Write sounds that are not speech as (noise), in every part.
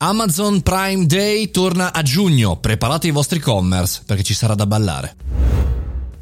Amazon Prime Day torna a giugno, preparate i vostri commerce perché ci sarà da ballare.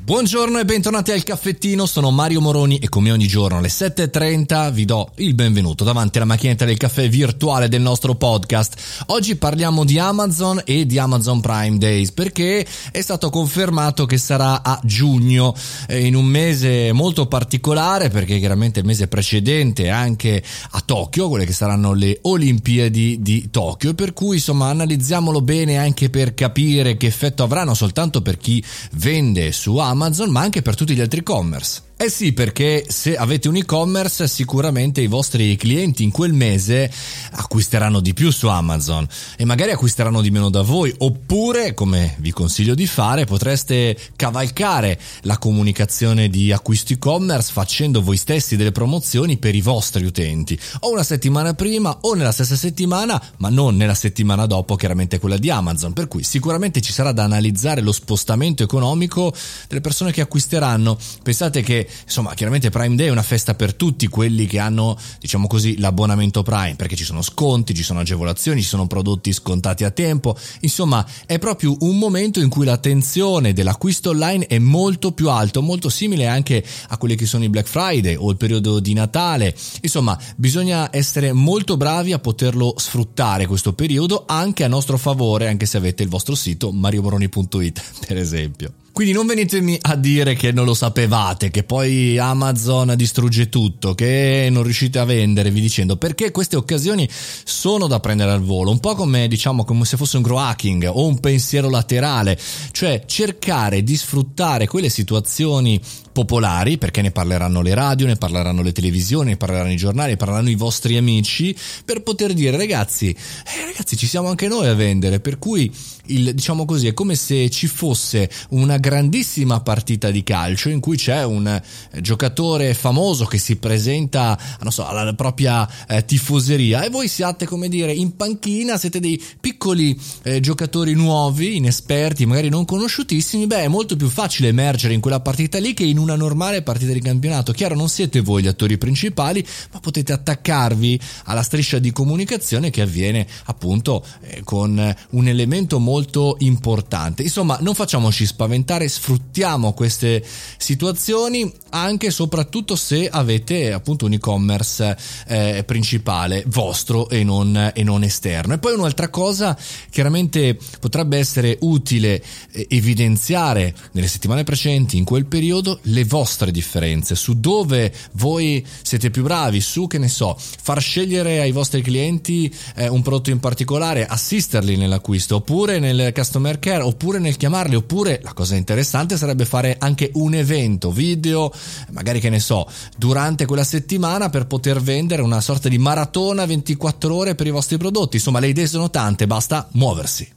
Buongiorno e bentornati al caffettino, sono Mario Moroni e come ogni giorno alle 7.30 vi do il benvenuto davanti alla macchinetta del caffè virtuale del nostro podcast. Oggi parliamo di Amazon e di Amazon Prime Days perché è stato confermato che sarà a giugno, in un mese molto particolare perché chiaramente il mese precedente anche a Tokyo, quelle che saranno le Olimpiadi di Tokyo, per cui insomma analizziamolo bene anche per capire che effetto avranno soltanto per chi vende su Amazon Amazon ma anche per tutti gli altri e-commerce. Eh sì, perché se avete un e-commerce sicuramente i vostri clienti in quel mese acquisteranno di più su Amazon e magari acquisteranno di meno da voi. Oppure, come vi consiglio di fare, potreste cavalcare la comunicazione di acquisto e-commerce facendo voi stessi delle promozioni per i vostri utenti. O una settimana prima o nella stessa settimana, ma non nella settimana dopo, chiaramente quella di Amazon, per cui sicuramente ci sarà da analizzare lo spostamento economico delle persone che acquisteranno. Pensate che insomma chiaramente Prime Day è una festa per tutti quelli che hanno diciamo così l'abbonamento Prime perché ci sono sconti, ci sono agevolazioni, ci sono prodotti scontati a tempo, insomma è proprio un momento in cui l'attenzione dell'acquisto online è molto più alto, molto simile anche a quelli che sono i Black Friday o il periodo di Natale, insomma bisogna essere molto bravi a poterlo sfruttare questo periodo anche a nostro favore anche se avete il vostro sito mariomoroni.it (laughs) per esempio. Quindi non venitemi a dire che non lo sapevate, che poi Amazon distrugge tutto, che non riuscite a vendere, vi dicendo, perché queste occasioni sono da prendere al volo, un po' come diciamo come se fosse un grow hacking o un pensiero laterale, cioè cercare di sfruttare quelle situazioni popolari, perché ne parleranno le radio, ne parleranno le televisioni, ne parleranno i giornali, ne parleranno i vostri amici, per poter dire ragazzi, eh, ragazzi ci siamo anche noi a vendere, per cui il, diciamo così è come se ci fosse una grandissima partita di calcio in cui c'è un eh, giocatore famoso che si presenta so, alla propria eh, tifoseria e voi siate come dire in panchina, siete dei piccoli eh, giocatori nuovi, inesperti, magari non conosciutissimi, beh è molto più facile emergere in quella partita lì che in un una normale partita di campionato. Chiaro, non siete voi gli attori principali, ma potete attaccarvi alla striscia di comunicazione che avviene appunto eh, con un elemento molto importante. Insomma, non facciamoci spaventare, sfruttiamo queste situazioni anche e soprattutto se avete appunto un e-commerce eh, principale vostro e non, e non esterno. E poi un'altra cosa, chiaramente potrebbe essere utile eh, evidenziare nelle settimane precedenti in quel periodo le vostre differenze, su dove voi siete più bravi, su che ne so, far scegliere ai vostri clienti eh, un prodotto in particolare, assisterli nell'acquisto, oppure nel customer care, oppure nel chiamarli, oppure la cosa interessante sarebbe fare anche un evento video, magari che ne so, durante quella settimana per poter vendere una sorta di maratona 24 ore per i vostri prodotti. Insomma, le idee sono tante, basta muoversi.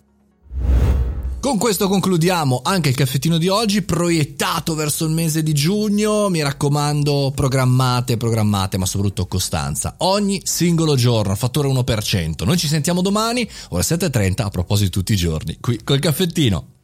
Con questo concludiamo anche il caffettino di oggi, proiettato verso il mese di giugno. Mi raccomando, programmate, programmate, ma soprattutto costanza. Ogni singolo giorno, fattore 1%. Noi ci sentiamo domani, ore 7.30, a proposito di tutti i giorni, qui col caffettino.